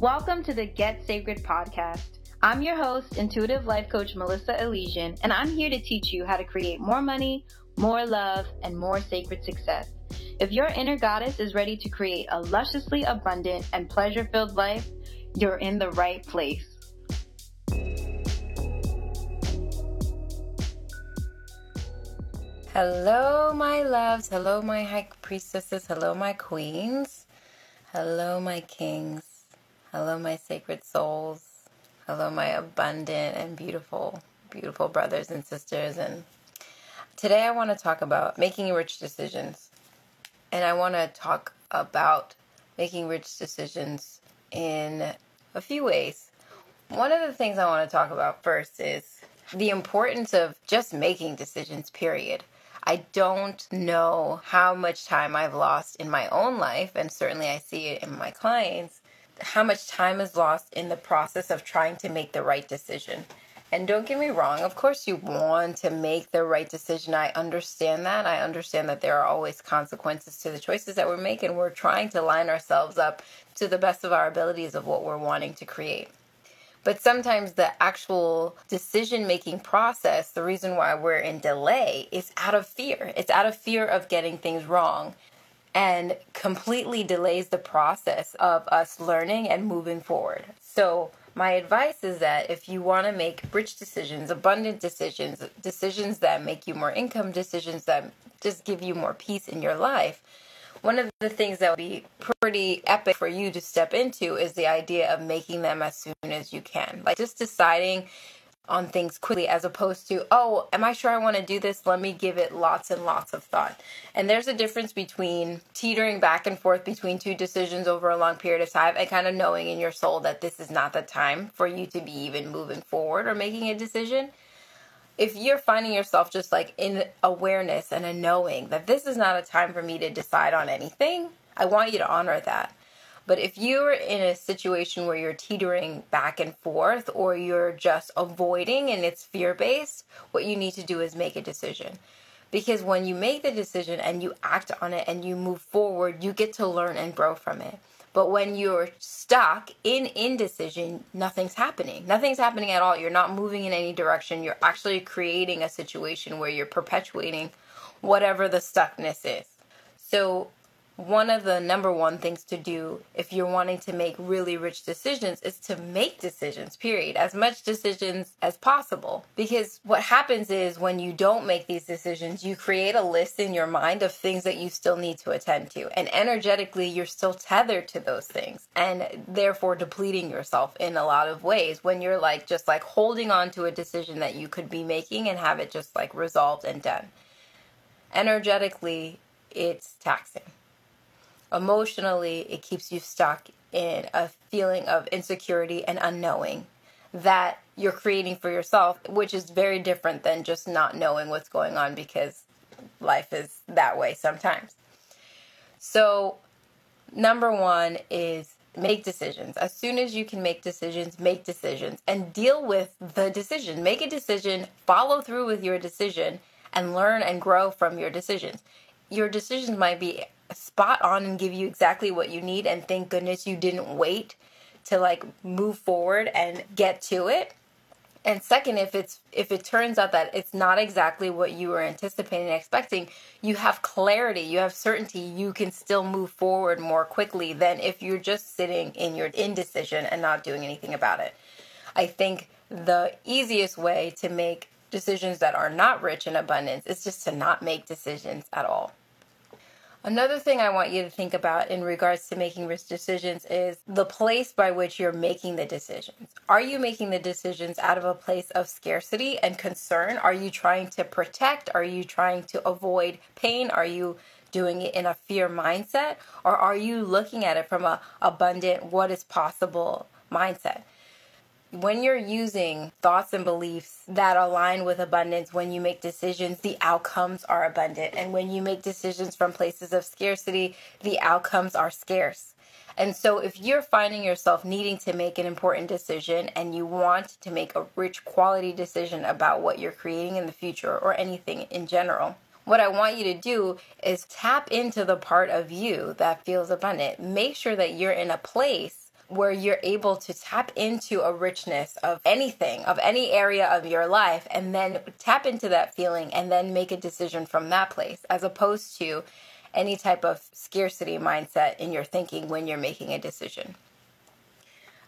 Welcome to the Get Sacred podcast. I'm your host, intuitive life coach Melissa Elysian, and I'm here to teach you how to create more money, more love, and more sacred success. If your inner goddess is ready to create a lusciously abundant and pleasure filled life, you're in the right place. Hello, my loves. Hello, my high priestesses. Hello, my queens. Hello, my kings. Hello, my sacred souls. Hello, my abundant and beautiful, beautiful brothers and sisters. And today I want to talk about making rich decisions. And I want to talk about making rich decisions in a few ways. One of the things I want to talk about first is the importance of just making decisions, period. I don't know how much time I've lost in my own life, and certainly I see it in my clients, how much time is lost in the process of trying to make the right decision. And don't get me wrong, of course, you want to make the right decision. I understand that. I understand that there are always consequences to the choices that we're making. We're trying to line ourselves up to the best of our abilities of what we're wanting to create. But sometimes the actual decision making process, the reason why we're in delay, is out of fear. It's out of fear of getting things wrong and completely delays the process of us learning and moving forward. So, my advice is that if you want to make rich decisions, abundant decisions, decisions that make you more income, decisions that just give you more peace in your life, one of the things that would be pretty epic for you to step into is the idea of making them as soon as you can. Like just deciding on things quickly as opposed to, oh, am I sure I want to do this? Let me give it lots and lots of thought. And there's a difference between teetering back and forth between two decisions over a long period of time and kind of knowing in your soul that this is not the time for you to be even moving forward or making a decision. If you're finding yourself just like in awareness and a knowing that this is not a time for me to decide on anything, I want you to honor that. But if you're in a situation where you're teetering back and forth or you're just avoiding and it's fear based, what you need to do is make a decision. Because when you make the decision and you act on it and you move forward, you get to learn and grow from it. But when you're stuck in indecision, nothing's happening. Nothing's happening at all. You're not moving in any direction. You're actually creating a situation where you're perpetuating whatever the stuckness is. So one of the number one things to do if you're wanting to make really rich decisions is to make decisions, period. As much decisions as possible. Because what happens is when you don't make these decisions, you create a list in your mind of things that you still need to attend to. And energetically, you're still tethered to those things and therefore depleting yourself in a lot of ways when you're like just like holding on to a decision that you could be making and have it just like resolved and done. Energetically, it's taxing emotionally it keeps you stuck in a feeling of insecurity and unknowing that you're creating for yourself which is very different than just not knowing what's going on because life is that way sometimes. So number 1 is make decisions. As soon as you can make decisions make decisions and deal with the decision. Make a decision follow through with your decision and learn and grow from your decisions. Your decisions might be spot on and give you exactly what you need and thank goodness you didn't wait to like move forward and get to it. And second if it's if it turns out that it's not exactly what you were anticipating and expecting you have clarity you have certainty you can still move forward more quickly than if you're just sitting in your indecision and not doing anything about it. I think the easiest way to make decisions that are not rich in abundance is just to not make decisions at all Another thing I want you to think about in regards to making risk decisions is the place by which you're making the decisions. Are you making the decisions out of a place of scarcity and concern? Are you trying to protect? Are you trying to avoid pain? Are you doing it in a fear mindset? Or are you looking at it from a abundant, what is possible mindset? When you're using thoughts and beliefs that align with abundance, when you make decisions, the outcomes are abundant. And when you make decisions from places of scarcity, the outcomes are scarce. And so, if you're finding yourself needing to make an important decision and you want to make a rich quality decision about what you're creating in the future or anything in general, what I want you to do is tap into the part of you that feels abundant. Make sure that you're in a place where you're able to tap into a richness of anything, of any area of your life, and then tap into that feeling and then make a decision from that place, as opposed to any type of scarcity mindset in your thinking when you're making a decision.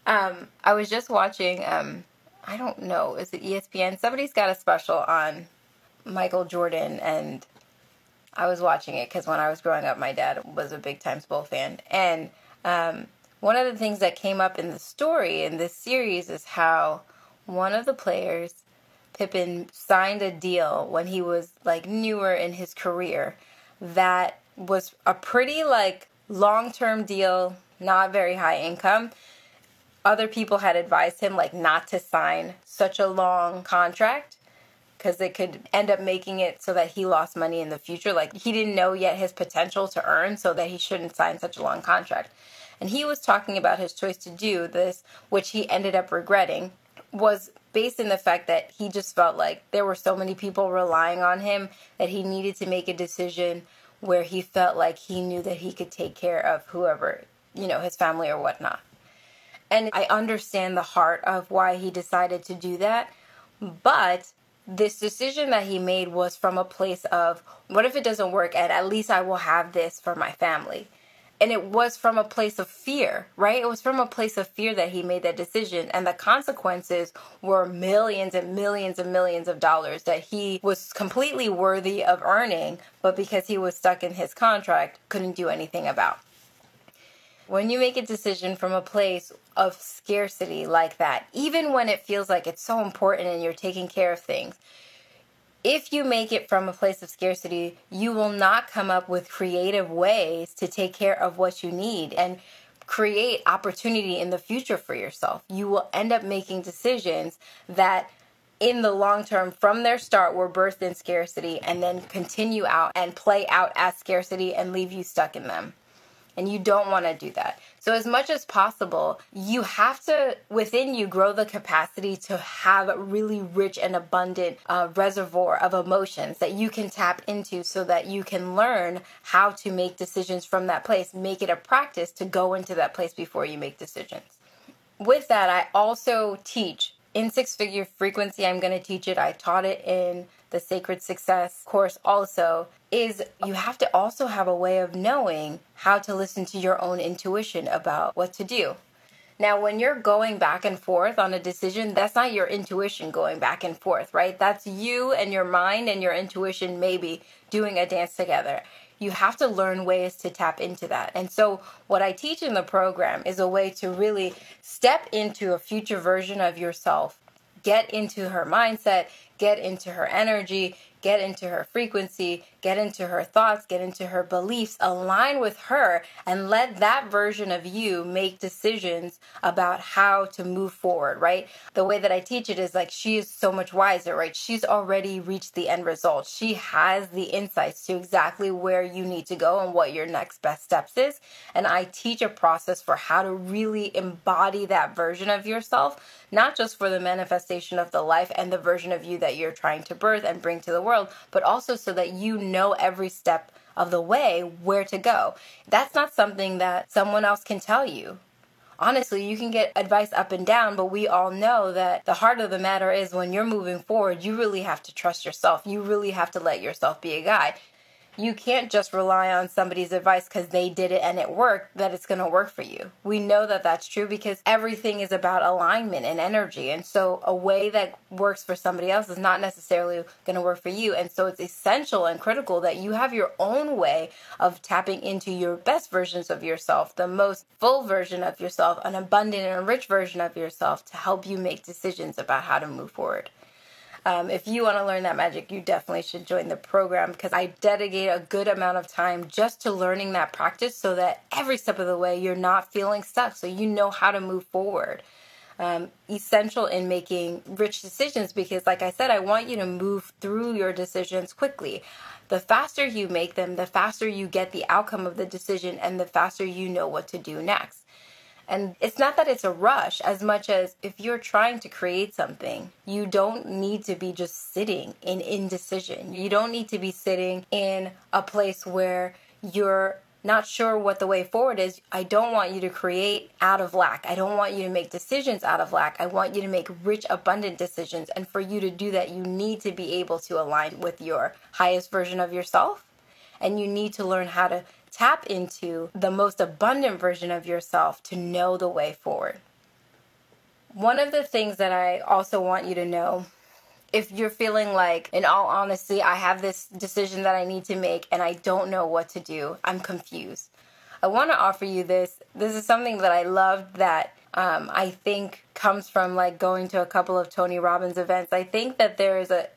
Um, I was just watching, um, I don't know, is it ESPN? Somebody's got a special on Michael Jordan, and I was watching it because when I was growing up, my dad was a big time Bull fan. And um, one of the things that came up in the story in this series is how one of the players, Pippen, signed a deal when he was like newer in his career that was a pretty like long term deal, not very high income. Other people had advised him like not to sign such a long contract because it could end up making it so that he lost money in the future. Like he didn't know yet his potential to earn, so that he shouldn't sign such a long contract. And he was talking about his choice to do this, which he ended up regretting, was based in the fact that he just felt like there were so many people relying on him that he needed to make a decision where he felt like he knew that he could take care of whoever, you know, his family or whatnot. And I understand the heart of why he decided to do that. But this decision that he made was from a place of what if it doesn't work and at least I will have this for my family and it was from a place of fear, right? It was from a place of fear that he made that decision. And the consequences were millions and millions and millions of dollars that he was completely worthy of earning, but because he was stuck in his contract, couldn't do anything about. When you make a decision from a place of scarcity like that, even when it feels like it's so important and you're taking care of things, if you make it from a place of scarcity, you will not come up with creative ways to take care of what you need and create opportunity in the future for yourself. You will end up making decisions that in the long term from their start were birthed in scarcity and then continue out and play out as scarcity and leave you stuck in them and you don't want to do that. So, as much as possible, you have to within you grow the capacity to have a really rich and abundant uh, reservoir of emotions that you can tap into so that you can learn how to make decisions from that place. Make it a practice to go into that place before you make decisions. With that, I also teach in six figure frequency. I'm going to teach it. I taught it in the Sacred Success course also is you have to also have a way of knowing how to listen to your own intuition about what to do. Now, when you're going back and forth on a decision, that's not your intuition going back and forth, right? That's you and your mind and your intuition maybe doing a dance together. You have to learn ways to tap into that. And so, what I teach in the program is a way to really step into a future version of yourself, get into her mindset, get into her energy, get into her frequency, get into her thoughts, get into her beliefs, align with her, and let that version of you make decisions about how to move forward, right? The way that I teach it is like she is so much wiser, right? She's already reached the end result. She has the insights to exactly where you need to go and what your next best steps is. And I teach a process for how to really embody that version of yourself, not just for the manifestation of the life and the version of you that you're trying to birth and bring to the world, but also so that you know every step of the way where to go. That's not something that someone else can tell you. Honestly, you can get advice up and down, but we all know that the heart of the matter is when you're moving forward, you really have to trust yourself. You really have to let yourself be a guide you can't just rely on somebody's advice because they did it and it worked that it's going to work for you. We know that that's true because everything is about alignment and energy. And so a way that works for somebody else is not necessarily going to work for you. And so it's essential and critical that you have your own way of tapping into your best versions of yourself, the most full version of yourself, an abundant and rich version of yourself to help you make decisions about how to move forward. Um, if you want to learn that magic, you definitely should join the program because I dedicate a good amount of time just to learning that practice so that every step of the way you're not feeling stuck, so you know how to move forward. Um, essential in making rich decisions because, like I said, I want you to move through your decisions quickly. The faster you make them, the faster you get the outcome of the decision, and the faster you know what to do next. And it's not that it's a rush as much as if you're trying to create something, you don't need to be just sitting in indecision. You don't need to be sitting in a place where you're not sure what the way forward is, I don't want you to create out of lack. I don't want you to make decisions out of lack. I want you to make rich, abundant decisions. And for you to do that, you need to be able to align with your highest version of yourself. And you need to learn how to tap into the most abundant version of yourself to know the way forward. One of the things that I also want you to know if you're feeling like, in all honesty, I have this decision that I need to make and I don't know what to do, I'm confused. I want to offer you this. This is something that I love that um, I think comes from like going to a couple of Tony Robbins events. I think that there is a,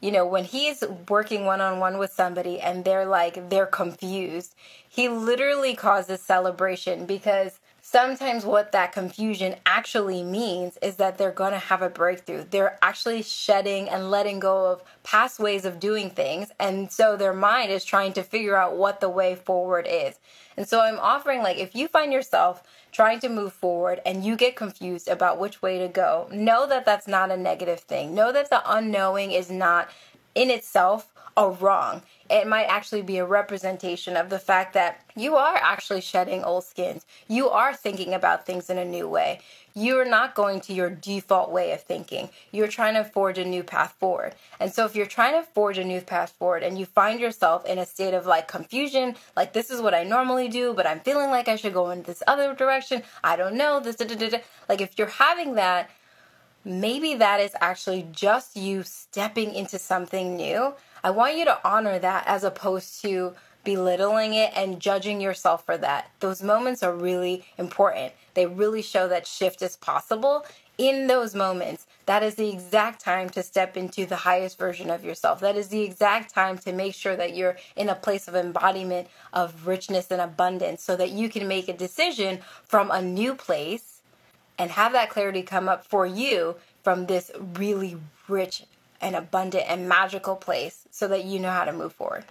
you know, when he's working one on one with somebody and they're like, they're confused, he literally causes celebration because sometimes what that confusion actually means is that they're going to have a breakthrough. They're actually shedding and letting go of past ways of doing things. And so their mind is trying to figure out what the way forward is. And so I'm offering, like, if you find yourself trying to move forward and you get confused about which way to go, know that that's not a negative thing. Know that the unknowing is not in itself a wrong it might actually be a representation of the fact that you are actually shedding old skins. You are thinking about things in a new way. You're not going to your default way of thinking. You're trying to forge a new path forward. And so, if you're trying to forge a new path forward and you find yourself in a state of like confusion, like this is what I normally do, but I'm feeling like I should go in this other direction, I don't know, this, da, da, da, like if you're having that, maybe that is actually just you stepping into something new I want you to honor that as opposed to belittling it and judging yourself for that. Those moments are really important. They really show that shift is possible. In those moments, that is the exact time to step into the highest version of yourself. That is the exact time to make sure that you're in a place of embodiment of richness and abundance so that you can make a decision from a new place and have that clarity come up for you from this really rich an abundant and magical place so that you know how to move forward.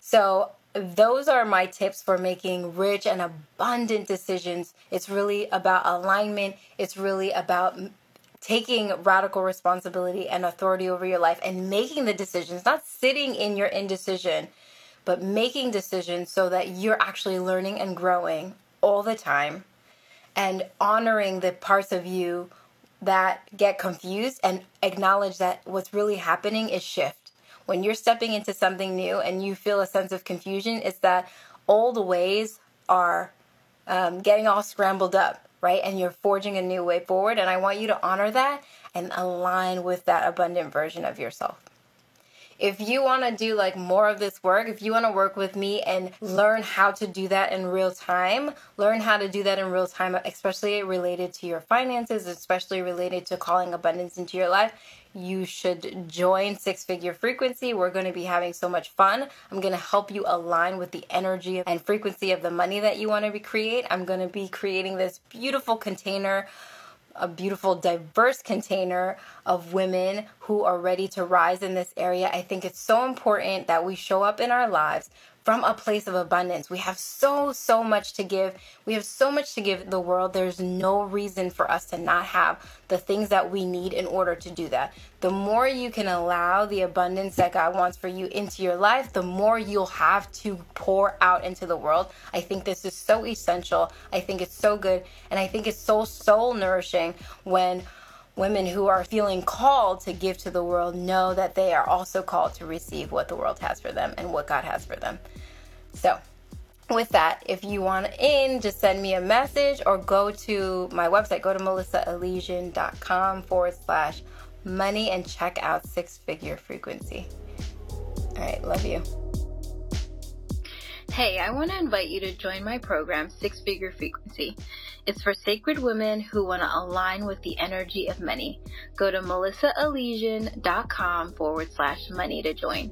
So, those are my tips for making rich and abundant decisions. It's really about alignment, it's really about taking radical responsibility and authority over your life and making the decisions, not sitting in your indecision, but making decisions so that you're actually learning and growing all the time and honoring the parts of you that get confused and acknowledge that what's really happening is shift. When you're stepping into something new and you feel a sense of confusion, it's that old ways are um, getting all scrambled up, right? And you're forging a new way forward. And I want you to honor that and align with that abundant version of yourself if you want to do like more of this work, if you want to work with me and learn how to do that in real time, learn how to do that in real time, especially related to your finances, especially related to calling abundance into your life, you should join Six Figure Frequency. We're going to be having so much fun. I'm going to help you align with the energy and frequency of the money that you want to create. I'm going to be creating this beautiful container a beautiful, diverse container of women who are ready to rise in this area. I think it's so important that we show up in our lives from a place of abundance. We have so, so much to give. We have so much to give the world. There's no reason for us to not have the things that we need in order to do that. The more you can allow the abundance that God wants for you into your life, the more you'll have to pour out into the world. I think this is so essential. I think it's so good. And I think it's so soul nourishing when women who are feeling called to give to the world know that they are also called to receive what the world has for them and what God has for them. So, with that, if you want in, just send me a message or go to my website. Go to melissaelysian.com forward slash money and check out six figure frequency. All right, love you. Hey, I want to invite you to join my program, Six Figure Frequency. It's for sacred women who want to align with the energy of money. Go to melissaelysian.com forward slash money to join.